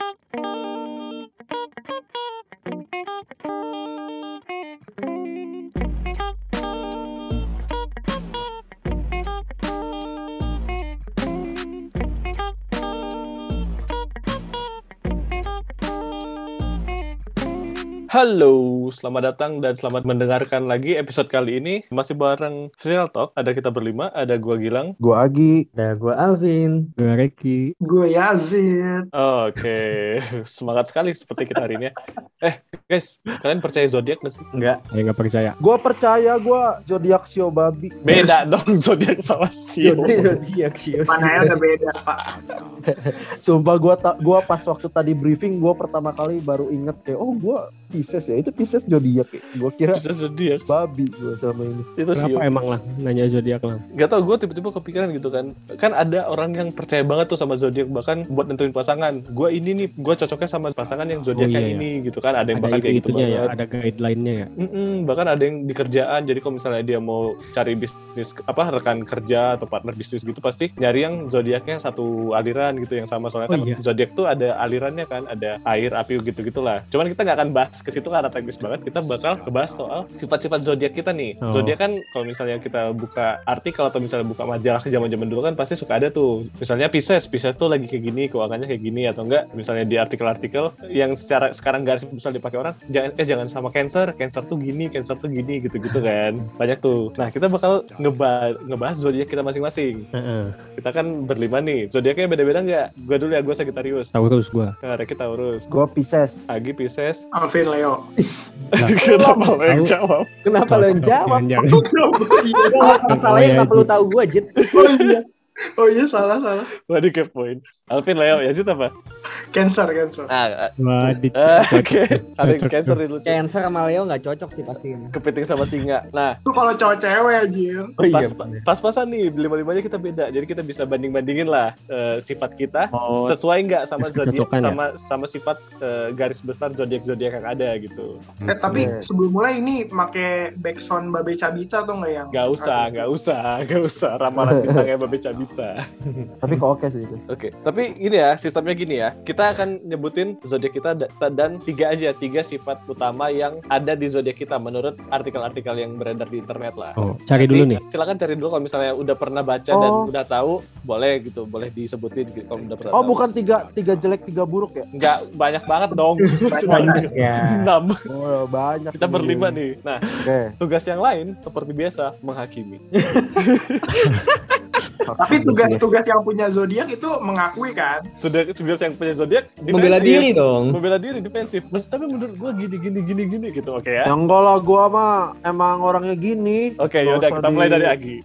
Thank you. Halo, selamat datang dan selamat mendengarkan lagi episode kali ini. Masih bareng Serial Talk, ada kita berlima, ada gua Gilang. Gua Agi. Ada gue Alvin. Gue Reki. Gue Yazid. Oke, semangat sekali seperti kita hari ini ya. Eh, guys, kalian percaya zodiak gak sih? Enggak. Ya nggak percaya. Gua percaya gua zodiak Sio babi. Beda dong zodiak sama Sio. Zodiak Sios. Mana ya udah beda, Pak. Sumpah gua ta- gua pas waktu tadi briefing gua pertama kali baru inget kayak oh gua Pisces ya. Itu Pisces zodiak ya. Gua kira Bisa zodiak. babi gua sama ini. Itu Sio. Kenapa emang lah nanya zodiak lah? Gak tau, gue tiba-tiba kepikiran gitu kan. Kan ada orang yang percaya banget tuh sama zodiak, bahkan buat nentuin pasangan. Gue ini nih, gue cocoknya sama pasangan yang zodiak Oh, iya, iya. ini gitu kan. Ada yang Ada bahkan itu kayak gitu ya, ada guideline-nya ya. Mm-mm, bahkan ada yang di kerjaan jadi kalau misalnya dia mau cari bisnis apa rekan kerja atau partner bisnis gitu pasti nyari yang zodiaknya satu aliran gitu yang sama soalnya Oh, kan iya. zodiak tuh ada alirannya kan ada air api gitu gitulah cuman kita nggak akan bahas ke situ karena teknis banget kita bakal ngebahas soal sifat-sifat zodiak kita nih. Oh. zodiak kan kalau misalnya kita buka artikel atau misalnya buka majalah zaman-zaman dulu kan pasti suka ada tuh. Misalnya Pisces Pisces tuh lagi kayak gini keuangannya kayak gini atau enggak misalnya di artikel-artikel yang secara sekarang garis besar dipakai orang jangan eh jangan sama Cancer Cancer tuh gini Cancer tuh gini gitu-gitu kan. Banyak tuh. Nah kita bakal ngeba ngebahas zodiak kita masing-masing. Heeh. kita kan berlima nih. Zodiaknya beda-beda nggak? Gue dulu ya gue Sagittarius. Taurus gua. nah, Reki Taurus. Gua Pisces. Agi Pisces. Alvin Leo. kenapa lo yang jawab Kenapa lo yang jawab? Masalahnya kenapa lu tahu gue, Jit? oh iya. Oh iya salah salah. Waduh ke poin Alvin Leo ya sih apa Cancer cancer. ah Wah, eh, dicocok. oke ada Cocok Cancer dulu tuh. Cancer sama Leo nggak cocok sih pasti. ini. kepiting sama singa nah Itu kalau cowok cewek aja. Oh pas pas-pasan nih lima-limanya kita beda jadi kita bisa banding-bandingin lah eh, sifat kita Oh, sesuai nggak sama zodiak Kecocokan ya? sama sama sifat eh, garis besar zodiak zodiak yang ada gitu Eh tapi Oke. sebelum mulai ini make backsound Babe Cabita tuh nggak yang? nggak usah nggak usah nggak usah ramalan bintangnya babe cabita Tapi kok oke sih itu. oke tapi gini ya sistemnya gini ya kita akan nyebutin zodiak kita da- dan tiga aja tiga sifat utama yang ada di zodiak kita menurut artikel-artikel yang beredar di internet lah oh, cari dulu nih. Silakan cari dulu kalau misalnya udah pernah baca dan Oh. udah tahu, boleh gitu, boleh disebutin gitu kalau udah pernah Oh tahu. bukan tiga tiga jelek tiga buruk ya? Nggak banyak banget dong. Cuma Banyak ya. enam. Oh banyak. Kita berlima nih. Nah, Oke. tugas yang lain seperti biasa menghakimi. Tapi tugas-tugas yang punya zodiak itu mengakui kan? Sudah tugas yang punya zodiak Membela diri dong. Membela diri defensif. Tapi menurut gua gini gini gini gini gitu. Oke ya. Yang lah gua mah emang orangnya gini. Oke, Nggak yaudah kita mulai dari Agi.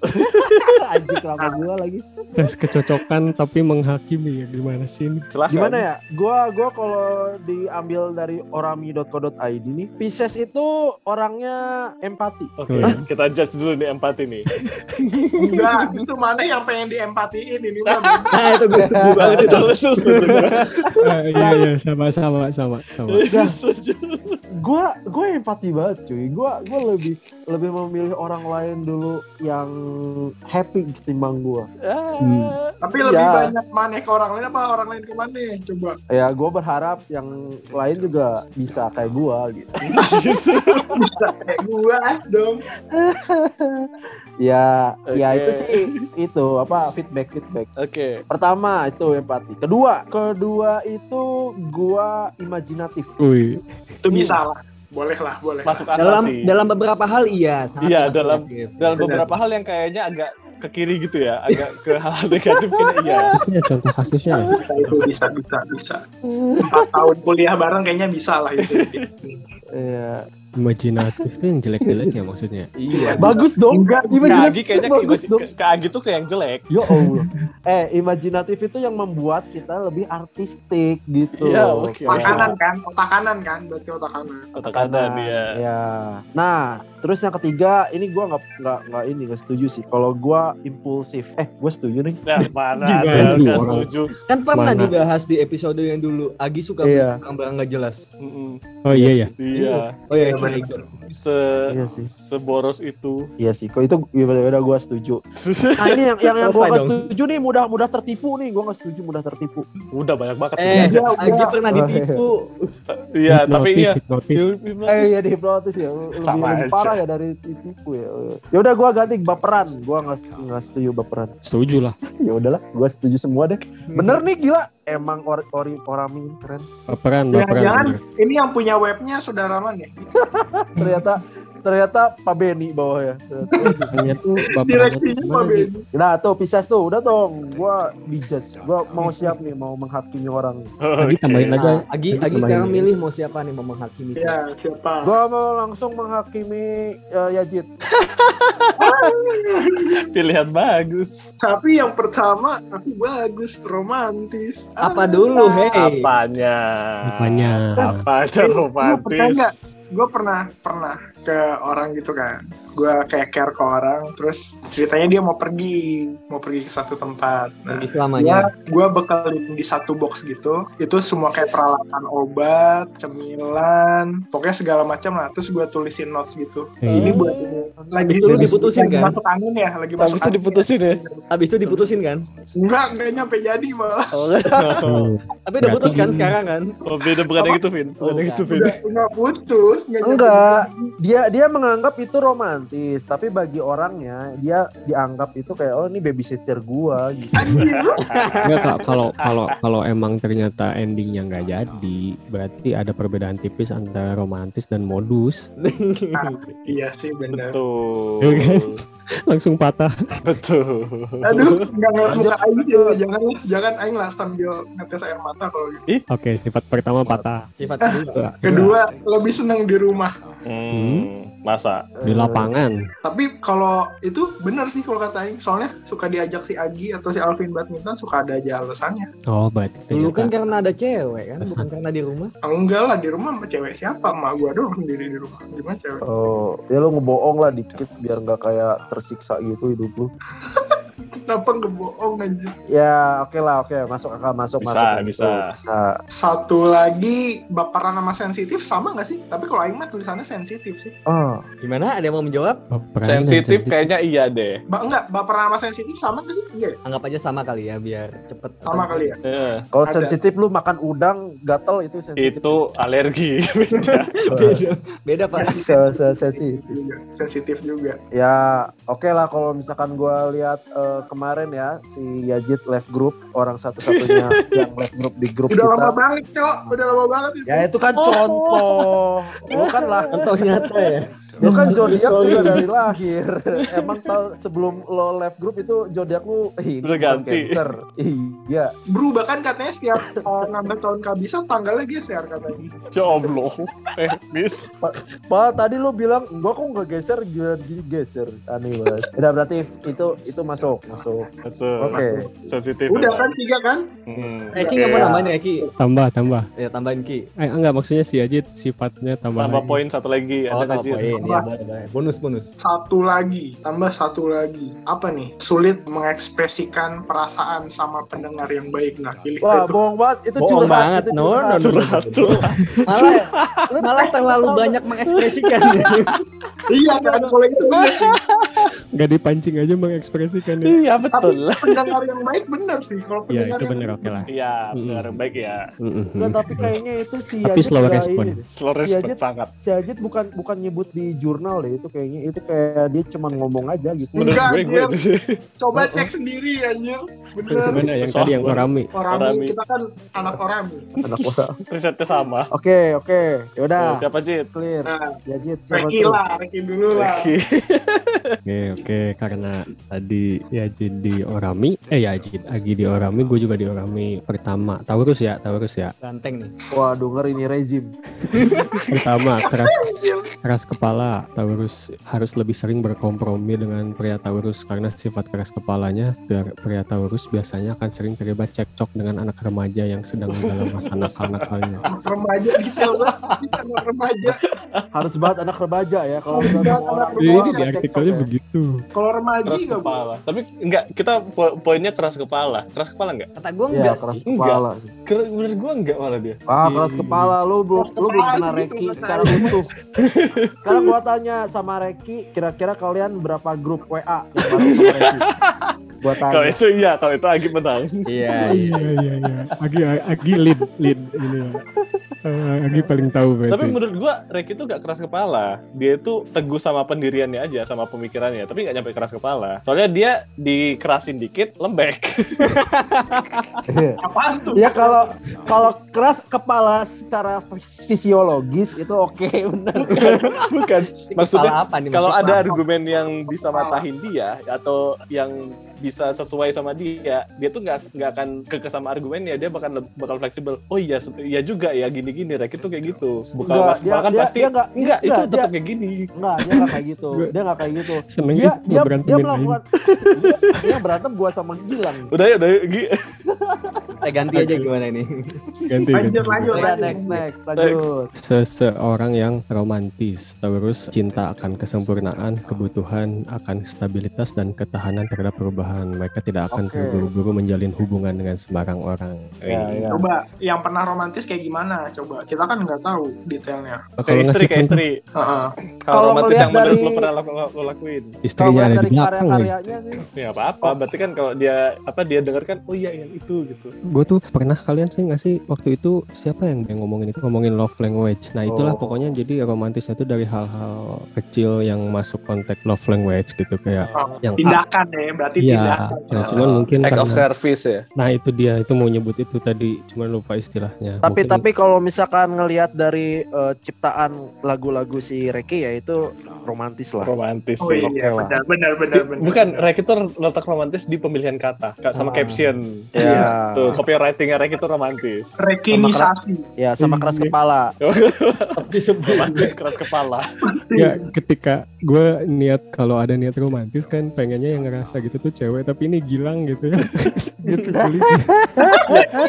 Anjing kenapa gua lagi? Tes kecocokan tapi menghakimi ya gimana sih ini? Silahkan. Gimana ya? Gua gua kalau diambil dari orami.co.id nih, Pisces itu orangnya empati. Oke, Hah? kita judge dulu nih empati nih. Enggak, justru mana yang pengen diempatiin ini mah. Nah itu gue setuju banget itu. Setuju iya iya sama sama sama sama. Setuju. Gua gua empati banget cuy. Gua gua lebih lebih memilih orang lain dulu yang happy ketimbang gua. Ah. Hmm. Tapi lebih Ya. banyak mana ke orang lain apa orang lain ke mana? Coba. Ya gua berharap yang lain juga bisa kayak gua gitu. Bisa kayak gua dong. Ya ya Oke. itu sih itu apa feedback feedback. Oke. Pertama itu empati. Kedua, kedua itu gua imajinatif. Itu bisa lah. Boleh lah, boleh. Masuk akal Dalam sih. dalam beberapa hal iya. sangat Iya, dalam- kreatif. dalam Benar. beberapa hal yang kayaknya agak ke kiri gitu ya, agak ke hal-hal negatif kayaknya iya. kasusnya contoh kasusnya. ya? Bisa, itu bisa, bisa, bisa. Empat tahun kuliah bareng kayaknya bisa lah itu. Iya. Imajinatif itu yang jelek-jelek ya maksudnya. Iya. Bagus dong. Enggak, Imajinatif Agi kayaknya bagus dong. ke, ke Agi tuh kayak yang jelek. Ya Allah. eh, imajinatif itu yang membuat kita lebih artistik gitu. Iya, oke. Otak kanan kan? Otak kanan kan? Berarti otak kanan. Otak kanan ya. Ya. Nah, terus yang ketiga, ini gua nggak nggak nggak ini nggak setuju sih. Kalau gua impulsif, eh, gue setuju nih. Nah, mana ada nggak setuju. Kan pernah Mana? dibahas di episode yang dulu. Agi suka Iya. barang-barang nggak jelas. Mm-mm. Oh iya ya. Iya. Oh iya, god. Se Iya sih. seboros itu. Iya sih, kok itu ya udah gue setuju. Nah ini yang yang, yang gue gak setuju nih mudah mudah tertipu nih, gue gak setuju mudah tertipu. Udah banyak banget. Eh, Iya, Agi pernah ditipu. Iya, tapi Hipnotis, iya. hipnotis. Eh iya dihipnotis ya, lebih, Sama lebih aja. parah ya dari tipu ya. Ya udah gue ganti baperan, gue nggak nggak setuju baperan. Setuju lah. Ya udahlah, gue setuju semua deh. Bener nih gila, emang ori ori orami keren. Baperan, Jangan-jangan baperan. bener. ini yang punya webnya saudara man ya? Ternyata ternyata Pak Beni bawahnya. Hanya tuh Direksinya Pak? Benny. Nah tuh Pisces tuh, udah dong. Gue dijudge, gue mau siap nih, mau menghakimi orang. Lagi tambahin Nah, aja. Agi, Itu Agi kemarin. sekarang milih mau siapa nih mau menghakimi siapa? Ya, siapa? Gue mau langsung menghakimi uh, Yajid. Pilihan bagus. Tapi yang pertama aku bagus, romantis. Apa dulu, hei? Apanya? Apanya? Apa aja Eh, lu percaya nggak? romantis? Gue pernah pernah ke orang gitu kan. Gue kayak care ke orang, terus ceritanya dia mau pergi, mau pergi ke satu tempat. Nah, Pergi selamanya. gue bekalin di satu box gitu itu semua kayak peralatan obat cemilan pokoknya segala macam lah terus gue tulisin notes gitu Eh, ini buat lagi Itu lu diputusin, lagi kan? masuk angin ya lagi masuk itu angin diputusin ya? Habis itu diputusin kan? enggak enggak nyampe jadi malah Oh, Tapi udah putus kan sekarang kan? Oh, beda bukan yang itu, Vin. Bukan yang itu, Vin. udah enggak putus enggak dia dia menganggap itu romantis, tapi bagi orangnya dia dianggap itu kayak oh ini babysitter gua gitu. Kalau kalau kalau emang ternyata endingnya nggak jadi, berarti ada perbedaan tipis antara romantis dan modus. iya sih bener Betul. Kan? Langsung patah. Betul. aduh enggak ngeliat muka Aing jangan jangan Aing lah sambil ngetes air mata kalau gitu Oke, sifat pertama patah. Sifat kedua. kedua lebih seneng di rumah Hmm, masa? Di lapangan. Tapi kalau itu bener sih kalau kata Aing, soalnya suka diajak si Agi atau si Alvin badminton suka ada aja alasannya. Oh, berarti Dulu kan karena ada cewek kan, bukan karena di rumah. Ah, enggak lah di rumah sama cewek siapa? Emak gua doang sendiri di rumah. Gimana cewek? Oh, ya lu ngebohong lah dikit biar nggak kayak tersiksa gitu hidup lu. Kenapa ngebohong aja? Ya oke lah oke masuk akal masuk Bisa, masuk bisa. bisa. Satu lagi baperan sama sensitif sama nggak sih? Tapi kalau Aing mah tulisannya sensitif sih. Oh Gimana? Ada yang mau menjawab? baperan Sensitif kayaknya iya deh. Ba enggak, baperan sama sensitif sama nggak sih? Enggak ya? Anggap aja sama kali ya, biar cepet. Sama kali ya? Eh, kalau sensitif lu makan udang gatel itu sensitif. itu alergi. Beda. Beda, beda pak. Se- se- sensitif. Juga. Sensitif juga. Ya oke lah kalau misalkan gua lihat eh, kemarin ya si Yajid left group orang satu-satunya yang left group di grup Udah kita. lama banget, Cok. Udah lama banget itu. Ya itu kan contoh. Lu kan lah. Contoh nyata ya. Lu kan zodiak juga dari lahir. Emang tahu sebelum lo left group itu zodiak lu eh, ini Udah ganti. Cancer. Iya. Berubah kan katanya setiap uh, nambah tahun kehabisan tanggalnya geser katanya. Jomblo. Teknis. Pak tadi lu bilang gua kok nggak geser gila gini geser. Aneh banget. Udah berarti itu itu masuk masuk. Masuk. Oke. Sensitif. Udah kan tiga kan? Hmm. Eki nggak mau Iya. nambahin ya Eki? tambah tambah. Ya tambahin Ki. Eh enggak maksudnya si Ajit sifatnya tambah. Tambah poin satu lagi. Oh, Ada tambah nggak, Ya, boleh, boleh. Bonus, bonus. Satu lagi, tambah satu lagi. Apa nih? Sulit mengekspresikan perasaan sama pendengar yang baik. Nah, pilih Wah, itu. bohong banget. Itu Bohong curhat. banget. Itu No, curhat. no, no, no. Curhat, curhat. Malah, malah terlalu banyak mengekspresikan. iya kan, kalau itu bener sih. Enggak dipancing aja mengekspresikan ya. Iya Tapi betul. pendengar yang baik bener sih. Kalau Iya, pendengar itu yang bener oke lah. Iya, benar baik ya. Enggak, tapi kayaknya itu si Tapi Yajid slow nggak respon. ini. Slow Si respect Ajit- sangat. Si Ajit bukan bukan nyebut di jurnal deh itu kayaknya itu kayak dia cuman ngomong aja gitu. Enggak, gue, gue. Coba cek sendiri anjir. Bener. Mana yang tadi yang orami? Orami, Orami. kita kan anak orami. Anak orang. Risetnya sama. Oke, oke. Oh, Yaudah, siapa sih? clear. Nah, siapa Reki lah, Reki dulu lah. Oke oke karena tadi ya di Orami eh ya Agi di Orami gue juga di Orami pertama Taurus ya Taurus ya Ganteng nih. Waduh, ngeri ini rezim. pertama keras keras kepala Taurus harus lebih sering berkompromi dengan pria Taurus karena sifat keras kepalanya biar pria Taurus biasanya akan sering terlibat cekcok dengan anak remaja yang sedang dalam masa nakal-nakalnya Anak remaja banget. Anak remaja. Harus banget anak remaja ya kalau orang Ini di artikelnya ya. begitu. Kalau remaji keras nggak kepala. Tapi enggak, kita po- poinnya keras kepala. Keras kepala enggak? Kata gue Iya, enggak keras sih. kepala sih. Menurut gua enggak malah dia. Ah, keras kepala lu belum Keras lu belum pernah gitu, Reki secara utuh. Sekarang gua tanya sama Reki, kira-kira kalian berapa grup WA yang Kalau itu iya, kalau itu Agi menang. Iya, Iya iya iya. Agi Agi lead lead ini ya. Eh, Agi paling tahu berarti. Tapi menurut gua Rek itu gak keras kepala. Dia itu teguh sama pendiriannya aja, sama pemikirannya. Tapi gak nyampe keras kepala. Soalnya dia dikerasin dikit, lembek. Apaan tuh? Ya kalau kalau keras kepala secara fis- fisiologis itu oke benar. Bukan. Ini Maksudnya, kepala apa nih? Kalau ada apa? argumen yang bisa matahin dia atau yang bisa sesuai sama dia, dia tuh nggak nggak akan kekeh sama argumennya, dia bakal bakal fleksibel. Oh iya, iya juga ya gini-gini, Rek itu kayak gitu. Bukan kepala dia- kan dia- pasti dia nggak- enggak, itu tetap kayak gini. Enggak, dia enggak kayak gitu. Dia enggak kayak gitu. senengnya Dia dia dia melakukan dia, dia berantem gua sama Gilang. Udah ya, udah ya, Gi. Kita ganti aja gimana nih? Ganti Lanjut, ganti. lanjut, Ya, lanjut. next next lanjut. Seseorang yang romantis, terus cinta akan kesempurnaan, kebutuhan akan stabilitas dan ketahanan terhadap perubahan. Mereka tidak akan Oke. terburu-buru menjalin hubungan dengan sembarang orang. Ya, ya. Coba yang pernah romantis kayak gimana? Coba kita kan nggak tahu detailnya. Nah, Kayak istri, ngasih kayak istri. Heeh. Kalau Kalau romantis yang menurut dari- lo pernah lo, lakuin. Kalau istrinya ada dari di belakang karya-karyanya sih. Ya apa-apa, berarti kan kalau dia apa dia dengar kan, oh iya yang itu gitu. Gue tuh pernah kalian sih nggak sih waktu itu siapa yang, yang ngomongin itu ngomongin love language. Nah itulah Oh. pokoknya jadi romantisnya itu dari hal-hal kecil yang masuk konteks love language gitu kayak Oh, yang Tindakan ya, berarti Iya, tindakan. ya, cuman mungkin Act of karena, service ya. nah itu dia itu mau nyebut itu tadi, cuman lupa istilahnya. Tapi Mungkin- tapi kalau misalkan ngelihat dari eh, ciptaan lagu-lagu si Reki ya itu romantis lah. Romantis Oh iya, lah. benar, benar, benar, benar. Bukan, Rek itu letak romantis di pemilihan kata, Kak, sama Ah. caption. Ya. Tuh, copywritingnya Rek itu romantis. Rekinisasi. Ya sama keras kepala. romantis keras kepala. ya ketika gue niat kalau ada niat romantis kan pengennya yang ngerasa gitu tuh cewek tapi ini gilang gitu ya. gitu kulitnya.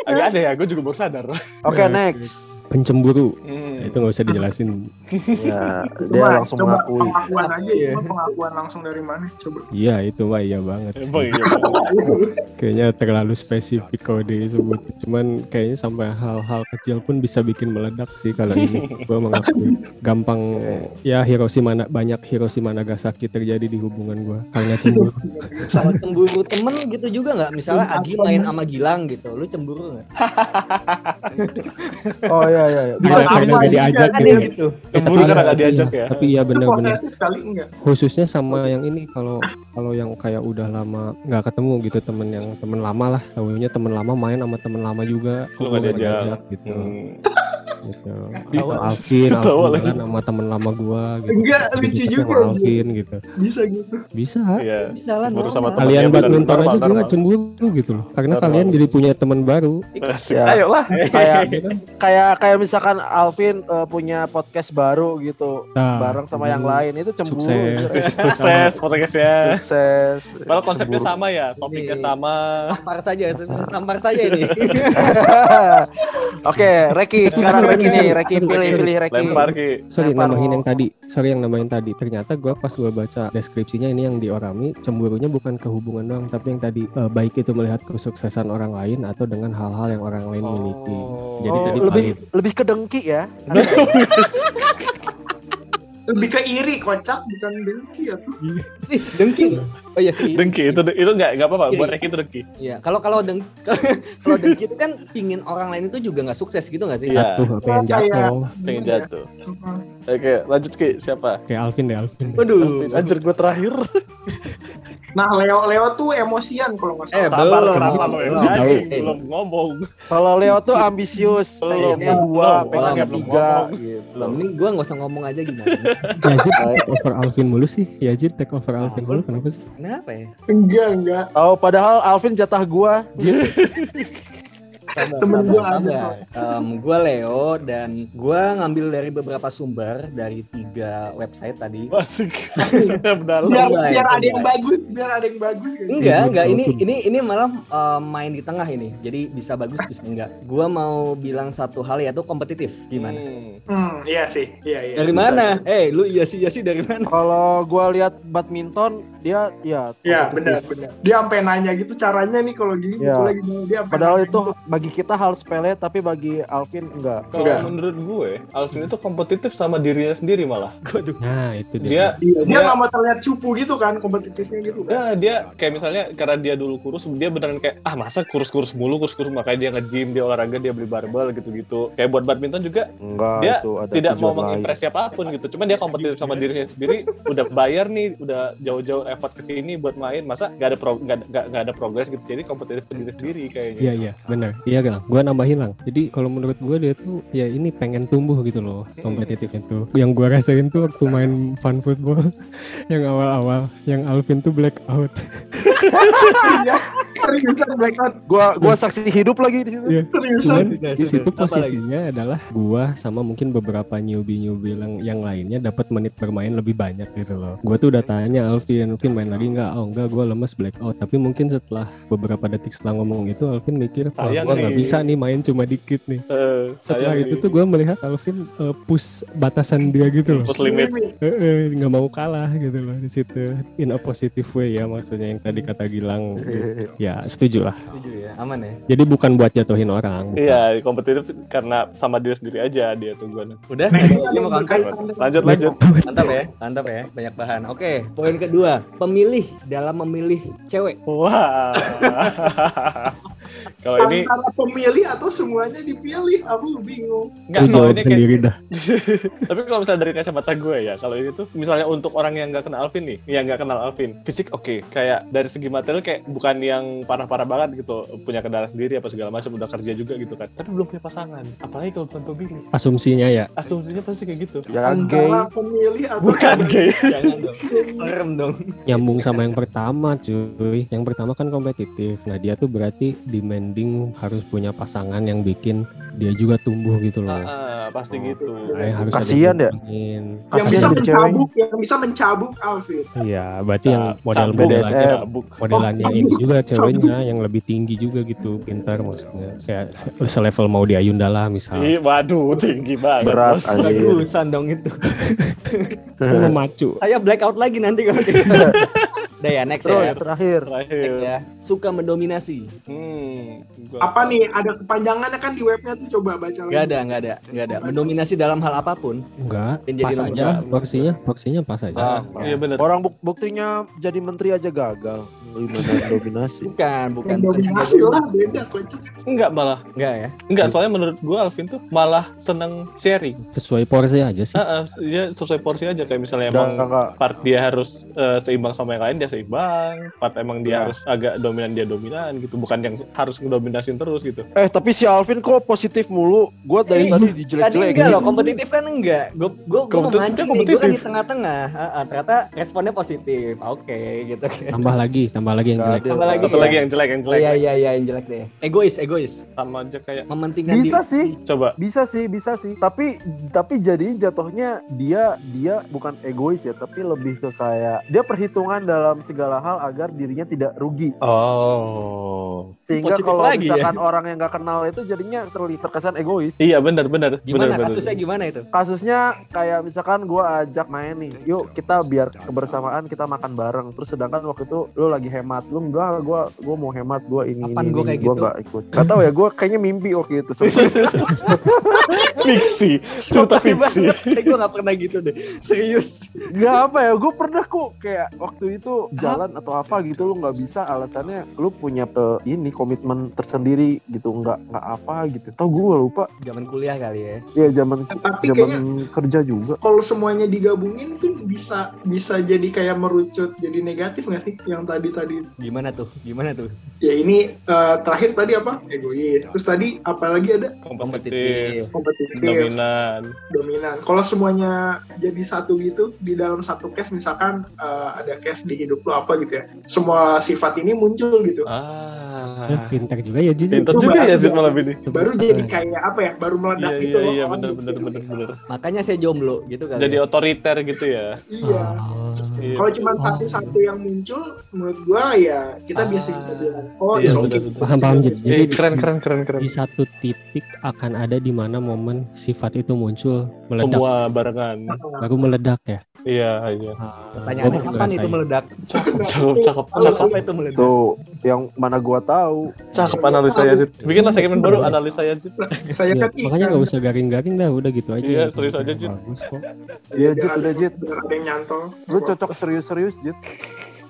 Agak ada ya, gue juga baru sadar. Oke Ya, next. Pencemburu. Hmm. Itu nggak usah dijelasin. Ya, dia Coba, langsung coba mengakui. pengakuan aja, coba pengakuan langsung dari mana? Coba. Iya itu mah iya banget. sih. Iya. Kayaknya terlalu spesifik kalau disebut. Cuman kayaknya sampai hal-hal kecil pun bisa bikin meledak sih kalau ini. gue mengakui gampang ya Hiroshima banyak Hiroshima Nagasaki terjadi di hubungan gue karena cemburu. Kalau cemburu temen gitu juga nggak? Misalnya Agi main sama Gilang gitu, lu cemburu nggak? Oh iya iya. iya. Bisa sih. Diajak Ada gitu. gitu. Cemburu Tapi karena iya, nggak diajak ya. Tapi iya benar-benar. khususnya sama yang ini kalau kalau yang kayak udah lama nggak ketemu gitu temen yang temen lama lah tahunya temen lama main sama temen lama juga Lu nggak diajak. gitu Hmm. gitu. Atau Alvin Ketawa Alvin lagi. jalan sama temen lama gua gitu Enggak, lucu juga, sama anjir. Alvin gitu Bisa gitu. bisa Iya. Jalan Cemburu sama normal. temen. kalian badminton aja gue normal. cemburu gitu loh karena Normal. kalian jadi punya teman baru Asik. Ya. Ayo lah. kayak kayak kayak misalkan Alvin eh, punya podcast baru gitu nah, bareng sama yang hmm, lain itu cemburu. Sukses. Sukses podcastnya. Sukses. Padahal konsepnya sama ya, topiknya Ini. sama. Tampar saja, tampar saja ini. Oke, Reki sekarang Reki nih, Reki pilih pilih Reki. Lempar ki. Sorry Lempar nambahin yang tadi Sorry yang nambahin tadi Ternyata gue pas gue baca deskripsinya Ini yang di Orami Cemburunya bukan ke hubungan doang Tapi yang tadi eh, Baik itu melihat kesuksesan orang lain Atau dengan hal-hal yang orang lain miliki Jadi Oh, tadi lebih valid. lebih ke dengki ya. Lebih ke iri, kocak, bukan dengki ya tuh. sih dengki. Oh iya sih. Dengki itu itu nggak nggak apa-apa. Iri. Buat Rek itu dengki. Iya, kalau kalau deng kalau dengki itu kan pingin orang lain itu juga nggak sukses gitu nggak sih? Iya. Tuh pengen jatuh Pengen Iya. jatuh. Oke, lanjut ki. Siapa? Kayak Alvin deh Alvin Waduh. Anjir gue terakhir. Nah, Leo Leo tuh emosian kalau nggak Eh, salah. Sabar belum, kenapa lo yang belum. Eh. Belum ngomong. Kalau Leo tuh ambisius, Belum, pengennya belum, dua, pengennya belum tiga ngomong. gitu. Belum, ini gue nggak usah ngomong aja gimana? Yazid take over Alvin mulu sih Yazid take over Alvin mulu Kenapa sih Kenapa ya? Enggak, enggak. Oh, padahal Alvin jatah gua. Temen gua ada. Em, gua Leo dan gua ngambil dari beberapa sumber dari tiga website tadi. Asik. Mendalam. biar ya, biar ada yang ya. bagus biar ada yang bagus gitu. Enggak, Iya, enggak. Ini ini ini malah em, main di tengah ini. Jadi bisa bagus bisa enggak. Gua mau bilang satu hal yaitu kompetitif. Gimana? Hmm. Hmm, iya sih iya iya Dari mana? Eh, lu iya sih iya sih dari mana? Kalau gua lihat badminton dia ya Iya kompetitif. benar benar. Dia sampai nanya gitu caranya nih kalau gini Iya. gitu lagi dia Padahal nanya itu gitu. Bagi kita hal sepele tapi bagi Alvin enggak. Kalau Enggak. menurut gue, Alvin itu kompetitif sama dirinya sendiri malah. Nah, itu dia. Dia Iya, dia mau terlihat cupu gitu kan kompetitifnya gitu kan. Ya dia kayak misalnya karena dia dulu kurus, dia beneran kayak ah masa kurus-kurus mulu, kurus-kurus makanya dia nge-gym, dia olahraga, dia beli barbel gitu-gitu. Kayak buat badminton juga Enggak Dia itu ada tidak mau mengimpress siapa pun gitu. Cuman dia kompetitif sama dirinya sendiri, udah bayar nih, udah jauh-jauh effort ke sini buat main, masa nggak ada pro, nggak ada progres gitu. Jadi kompetitif diri sendiri kayaknya. Iya iya benar. Iya gang. Gua nambahin lang. Jadi kalau menurut gua dia tuh ya ini pengen tumbuh gitu loh kompetitif itu. Yang gua rasain tuh waktu main fun football yang awal-awal yang Alvin tuh black out. Iya, seriusan blackout Gua gua saksi hidup lagi di situ. Iya. seriusan. Di situ posisinya adalah gua sama mungkin beberapa newbie-newbie yang, yang lainnya dapat menit bermain lebih banyak gitu loh. Gua tuh udah tanya Alvin, Alvin main lagi nggak? Oh enggak, gua lemes black out. Tapi mungkin setelah beberapa detik setelah ngomong itu Alvin mikir, wah Sayang gua nggak nih." bisa nih main cuma dikit nih. Eh, Setelah sayang itu nih. tuh gue melihat Alvin eh, push batasan dia gitu loh. Push limit. Eh, eh, nggak mau kalah gitu loh di situ. In a positive way ya maksudnya yang tadi kata Gilang. Ya setuju lah. Setuju ya, aman ya. Jadi bukan buat jatuhin orang. bukan. Iya, kompetitif karena sama diri sendiri aja dia tuh gue. Udah, ini mau konten. Lanjut lanjut. Mantap ya, mantap ya, banyak bahan. Oke, poin kedua, pemilih dalam memilih cewek. Wah. Kalau ini Antara pemilih atau semuanya dipilih, aku bingung. enggak Lu kalau ini kayak sendiri dah. Tapi kalau misalnya dari kacamata gue ya, kalau ini tuh misalnya untuk orang yang nggak kenal Alvin nih, yang nggak kenal Alvin, fisik oke, kayak dari segi material kayak bukan yang parah-parah banget gitu, punya kendaraan sendiri apa segala macam, udah kerja juga gitu kan. Tapi belum punya pasangan, apalagi kalau bukan pemilih. Asumsinya ya. Asumsinya pasti kayak gitu. Ya gay. Pemilih atau Bukan gay. Jangan dong, serem dong. Nyambung sama yang pertama cuy. Yang pertama kan kompetitif. Nah dia tuh berarti demanding harus punya pasangan yang bikin dia juga tumbuh gitu loh. Ah, pasti gitu. Kayak harus Kasian ya. yang yang bisa cewek. mencabuk, yang bisa mencabuk Alvin. Iya, berarti yang Ca- model BDSM. modelannya Oh, ini juga ceweknya yang lebih tinggi juga gitu, pintar maksudnya. Kayak se- selevel mau di Ayunda lah misal. Ih, waduh, tinggi banget. Berat. Bagusan dong itu. Oh, macu. Saya blackout lagi nanti kalau gitu. Udah ya, next Terus ya. terakhir. Next Terakhir. ya. Suka mendominasi. Hmm. Apa nih? Ada kepanjangannya kan di webnya tuh coba baca lagi. Gak ada, gak ada, gak ada. Mendominasi dalam hal apa pun. Enggak, pas aja porsinya, porsinya pas aja. Ah, iya benar. Orang buk- buktinya jadi menteri aja gagal. Gimana dominasi? Bukan, bukan. Dominasi lah beda kocak. Enggak malah. Enggak ya. Enggak, soalnya menurut gua Alvin tuh malah seneng sharing. Sesuai porsi aja sih. Ah, ah, dia sesuai porsi aja kayak misalnya emang part dia harus eh, seimbang sama yang lain dia seimbang part emang dia Ya. harus agak dominan dia dominan gitu bukan yang harus ngedominasin terus gitu Eh tapi si Alvin kok positif mulu? Gue dari Eh, tadi Tadi dijelek-jelekin. enggak loh, kompetitif kan enggak. Gue gue gue Kompetitif, memancing nih, gue kan di kompetitif. tengah-tengah. Ah, ah, ternyata responnya positif. Oke, gitu kan. Tambah lagi, tambah lagi yang jelek. Tambah lagi satu ya. lagi yang jelek yang jelek Iya iya iya yang jelek deh. Egois, egois. sama aja kayak Mementingkan Bisa diri. sih, coba bisa sih, bisa sih. Tapi tapi jadi jatuhnya dia dia bukan egois ya, tapi lebih ke kayak dia perhitungan dalam segala hal agar dirinya tidak rugi. oh Sehingga kalau ya. misalkan orang yang nggak kenal itu jadinya terli- terkesan egois. iya benar benar Gimana benar. kasusnya gimana itu? Kasusnya kayak misalkan gua ajak main nih, yuk kita biar kebersamaan kita makan bareng. Terus sedangkan waktu itu lu lagi hemat, lu enggak, gua gua mau hemat, gua ini Apaan ini, gua ini. kayak gua gitu? nggak ikut. Gak tau ya, gua kayaknya mimpi waktu itu. fiksi cerita fiksi Eh, gue gak pernah gitu deh. Serius. Gak apa ya, gue pernah kok kayak waktu itu jalan atau apa gitu lu nggak bisa alasannya lu punya pe, ini komitmen tersendiri gitu nggak nggak apa gitu. Tau gue lupa. Zaman kuliah kali ya. Iya zaman Tapi zaman kayaknya kerja juga. kalau semuanya digabungin Vin bisa bisa jadi kayak merucut jadi negatif nggak sih yang tadi tadi Gimana tuh? Gimana tuh? Ya ini eh, terakhir tadi apa? Egois. Terus tadi apa lagi ada? kompetitif, Kompetitif, dominan. dominan. Kalau semuanya jadi satu gitu di dalam satu case misalkan eh, ada case di hidup lo apa gitu ya. Semua sifat ini muncul gitu. Ah, Eh, pintar juga ya Jin. pintar juga ya Zid malam ini. Baru jadi kayak apa ya? Baru meledak Iya gitu iya loh. iya orang benar gitu. benar benar benar. Makanya saya jomblo gitu kali. Jadi ya. otoriter gitu ya. Iya. Oh. Kalau cuma satu-satu yang muncul, menurut gua ya kita Ah. biasa bisa bilang, oh Iya, benar. Paham paham Jin. Jadi Eh, keren keren keren keren. di satu titik akan ada di mana momen sifat itu muncul meledak Semua barengan. baru meledak ya. Iya iya. Pertanyaannya Gua baru kapan itu meledak? Cakep cakep cakep cakep. apa itu meledak? Tuh, yang mana gua tahu. Cakep analisa ya Zid. Bikinlah segmen baru analisa ya Zid. Saya Iya, kan makanya nggak usah garing-garing dah, udah gitu aja. Iya, serius aja, Jin. Bagus kok. Iya, Jit, udah Jit. Ada yang nyantol. Lu cocok serius-serius, Jit.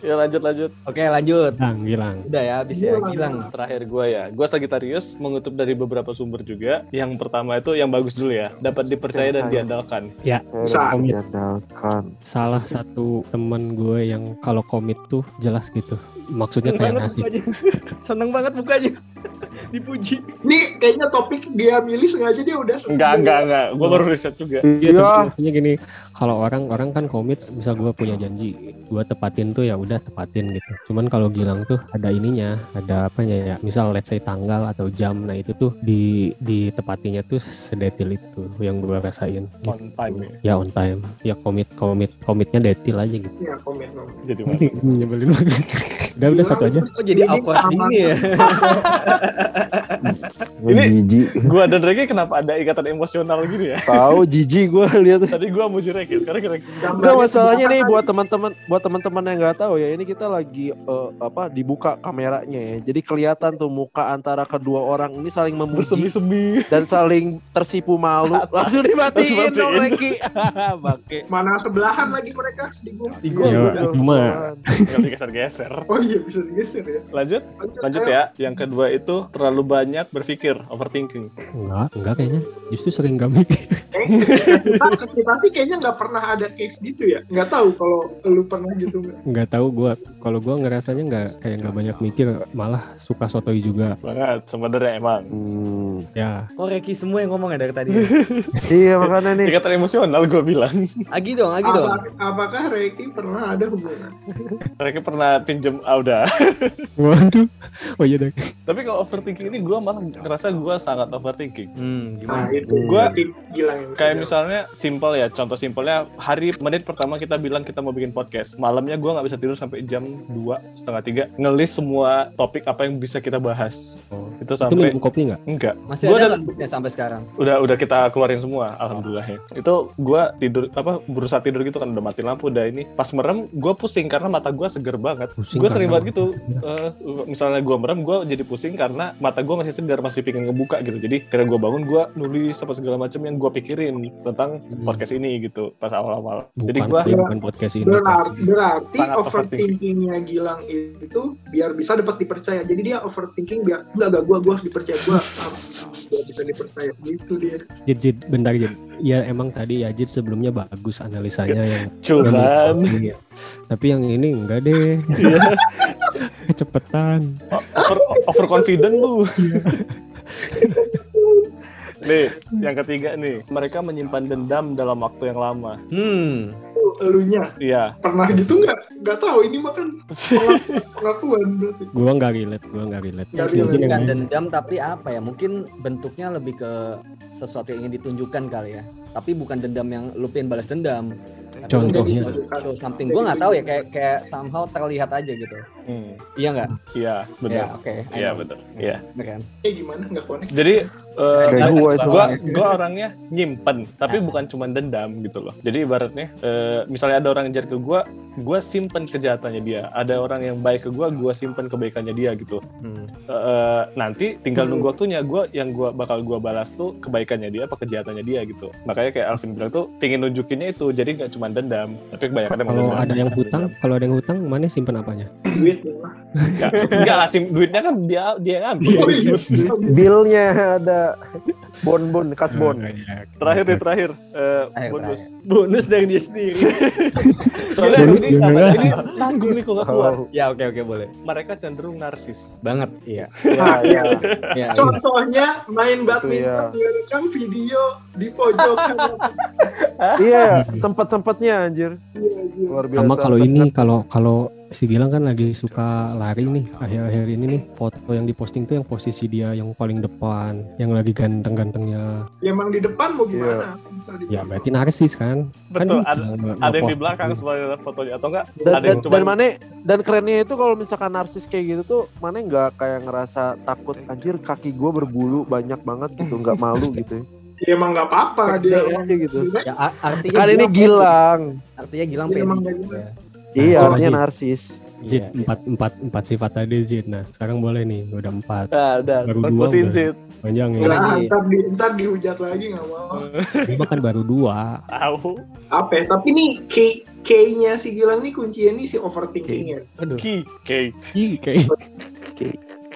Ya lanjut lanjut. Oke lanjut. Gilang, gilang. Udah ya habis ya Gilang. Terakhir gue ya, gue Sagittarius mengutip dari beberapa sumber juga. Yang pertama itu yang bagus dulu ya, dapat dipercaya dan diandalkan. Udah diandalkan. Salah satu temen gue yang kalau komit tuh jelas gitu. Maksudnya Seneng kayak banget ngasih. Seneng banget mukanya. Dipuji. Ini kayaknya topik dia milih sengaja dia udah Enggak enggak enggak, gue baru riset juga. Iya, tapi maksudnya gini, kalau orang orang kan komit, misal gue punya janji, gue tepatin tuh ya udah tepatin gitu. Cuman kalau Gilang tuh ada ininya, ada apanya ya, misal let's say tanggal atau jam, nah itu tuh di di tepatinya tuh sedetil itu yang gue rasain. On time ya. Ya on time, ya komit komit komitnya detil aja gitu. ya dong. Jadi Nyebelin banget. Udah udah satu aja. Oh jadi awkward gini ya? Ini- jijik. gue dan Regi kenapa ada ikatan emosional gini ya? Tahu jijik gua lihat. Tadi gue mau Regi, sekarang kira Enggak masalahnya nih buat teman-teman buat teman-teman yang nggak tahu ya ini kita lagi eh, apa dibuka kameranya ya. Jadi kelihatan tuh muka antara kedua orang ini saling memuji bersemi-semi. dan saling tersipu malu. Langsung dimatiin dong lagi. Bangke. Mana sebelahan lagi mereka di gua. Di gua Ya, mah Tinggal digeser-geser. Oh iya bisa digeser ya. Lanjut, lanjut ayo. ya. Yang kedua itu terlalu banyak berpikir, overthinking. enggak, enggak kayaknya. Justru sering gak mikir. Eh, sih kayaknya nggak pernah ada case gitu ya. Nggak tahu kalau lu pernah gitu nggak. Nggak tahu gua. Kalau gua ngerasanya nggak kayak nggak banyak mikir, malah suka sotoi juga. Banget, sebenarnya emang. Hmm. Ya, Kok Reki semua yang ngomong ya dari tadi? Iya makanya nih. Ikatan emosional gue bilang. Agi dong, Agi dong. Apa- apakah Reiki pernah ada hubungan? Mereka pernah pinjem udah. waduh. Oh iya deh. Tapi kalau overthinking ini gue malah ngerasa gue sangat overthinking. Hmm, Nah gimana? itu gila yang bisa Kayak misalnya simple ya, contoh simpelnya hari menit pertama kita bilang kita mau bikin podcast, malamnya gue nggak bisa tidur sampai jam 2 setengah tiga ngelis semua topik apa yang bisa kita bahas. Oh. Itu Itu sampai minum kopi nggak? enggak, Masih Gua ada dan- listnya sampai sekarang? udah udah kita keluarin semua, alhamdulillah ya. Itu gue tidur apa berusaha tidur gitu kan udah mati lampu udah ini. Pas merem gue pusing karena mata gue seger banget. Pusing Gue sering karena banget gitu. eh, misalnya gue merem, gue jadi pusing karena mata gue masih segar, masih pengen ngebuka gitu. Jadi kira gue bangun, gue nulis apa segala macam yang gue pikirin tentang Hmm. podcast ini gitu pas awal-awal. Jadi gue ya, bukan podcast ini. Berarti, berarti overthinkingnya Gilang itu biar bisa dapat dipercaya. Jadi dia overthinking biar enggak enggak gua gua harus dipercaya gua biar bisa dipercaya gitu dia. Jid, Jid, bentar Jid. Ya emang tadi ya Jid sebelumnya bagus analisanya yang yang cuman. Tapi yang ini enggak deh. Iya. Kecepetan. over, overconfident lu. nih, yang ketiga nih, mereka menyimpan dendam dalam waktu yang lama. Hmm. Elunya Iya. pernah gitu nggak? Nggak tahu ini mah kan pengakuan berarti. Gua nggak relate, gua nggak relate. Nggak relate. Bukan dendam tapi apa ya? Mungkin bentuknya lebih ke sesuatu yang ingin ditunjukkan kali ya. Tapi bukan dendam yang lu pengen balas dendam. Contohnya? show something. Gue nggak tahu ya kayak kayak somehow terlihat aja gitu. Hmm, Iya nggak? iya, Ya benar. oke. I Iya, benar. Iya. Bener kan? Eh gimana? Nggak konek. Jadi gua itu. gua gua orangnya nyimpen, tapi Ah. bukan cuma dendam gitu loh. Jadi ibaratnya eh, misalnya ada orang ngejar ke gua, gua simpen kejahatannya dia. Ada orang yang baik ke gua, gua simpen kebaikannya dia gitu. Hmm. Eh, eh, nanti tinggal Hmm. nunggu waktunya gua yang gua bakal gua balas tuh kebaikannya dia apa kejahatannya dia gitu. Makanya kayak Alvin bilang tuh pingin nunjukinnya itu. Jadi nggak cuma dendam, tapi kebanyakan emang kalau dendam. ada yang hutang, kalau ada yang hutang, mana simpen apanya? Duit lah. Enggak, enggak lah sim duitnya kan dia dia ngambil. Oh, iya. Billnya ada. Bon bon kas bon. Nah, iya. Terakhir nih terakhir eh, Ayo, bonus. Bonus dari dia sendiri. Soalnya Bonus ini nanggung nih kok nggak keluar. Oh. ya oke oke boleh. Mereka cenderung narsis. Banget. Iya. Nah, iya. Ya, iya. Contohnya main Itu badminton ya. direkam video di pojokan. Iya, sempet-sempetnya anjir. Iya, iya. Luar biasa. Sama kalau ini kalau kalau si Gilang kan lagi suka lari nih akhir-akhir ini nih foto yang diposting tuh yang posisi dia yang paling depan yang lagi ganteng-gantengnya Ya, emang di depan mau gimana? Di- ya berarti narsis kan Betul, kan ada- Ada yang di belakang gitu. sebagai fotonya atau enggak? dan, ada dan, yang dan cuman mana dan kerennya itu kalau misalkan narsis kayak gitu tuh mana nggak kayak ngerasa takut anjir kaki gue berbulu banyak banget gitu nggak malu gitu Ya, emang nggak apa-apa dia. Pede aja gitu Ya, artinya kan ini Gilang. Artinya Gilang Dia pede. gitu gitu. ya. Iya Nah, artinya narsis Jit Iya, empat empat empat sifat tadi Jit nah sekarang boleh nih udah empat Nah, udah, Baru dua udah. sih. panjang ya Nah, lagi. ntar, di, ntar dihujat lagi nggak mau. ini bahkan baru dua Tahu. Apa ya? Tapi nih key, key-nya si Gilang nih kuncinya nih si overthinkingnya. Aduh. Ki, Ki. Ih, kayak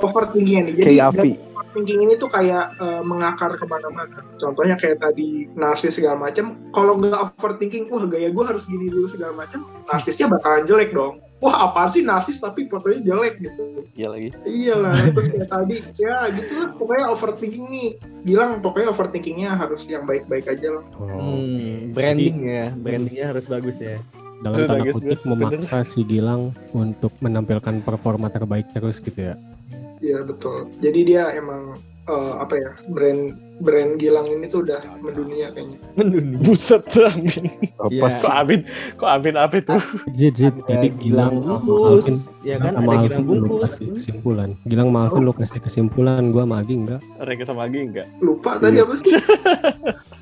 Overthinkingnya nih. Jadi kayak Avi overthinking ini tuh kayak eh, mengakar ke mana-mana. Contohnya kayak tadi narsis segala macam. Kalau nggak overthinking, wah gaya gue harus gini dulu segala macam. Narsisnya bakalan jelek dong. Wah apa sih narsis tapi fotonya jelek gitu. iya lagi Iya lah, terus kayak tadi, ya gitu lah. Pokoknya overthinking nih, bilang pokoknya overthinkingnya harus yang baik-baik aja lah. oh, Hmm, branding ya, brandingnya harus bagus ya. dalam tanda kutip memaksa si Gilang untuk menampilkan performa terbaik terus gitu ya Iya betul. Jadi dia emang eh, apa ya brand brand Gilang ini tuh udah mendunia kayaknya. Mendunia. Buset, Amin. apa sih Kok Amin? Kok Amin apa itu? Ada tadi Gilang bungkus, Alvin ya kan sama ada Gilang bungkus. kesimpulan Gilang sama Alvin lu kasih kesimpulan gua sama Agi enggak Reka sama Agi enggak? Lupa tadi apa sih?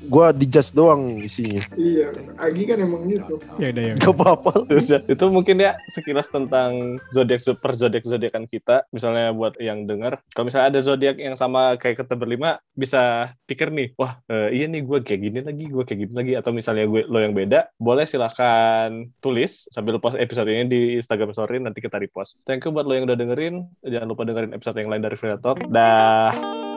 gue dijudge doang isinya iya, Agi kan emang gitu. ya udah ya gak apa-apa Udah, itu mungkin ya sekilas tentang zodiak per zodiak zodiakan kita. Misalnya buat yang dengar, kalau misalnya ada zodiak yang sama kayak kita berlima, bisa pikir nih, wah eh, iya nih gue kayak gini lagi, gue kayak gini lagi, atau misalnya gue lo yang beda, boleh silahkan tulis sambil post episode ini di Instagram Story nanti kita repost. Thank you buat lo yang udah dengerin, jangan lupa dengerin episode yang lain dari Free Talk. Dah.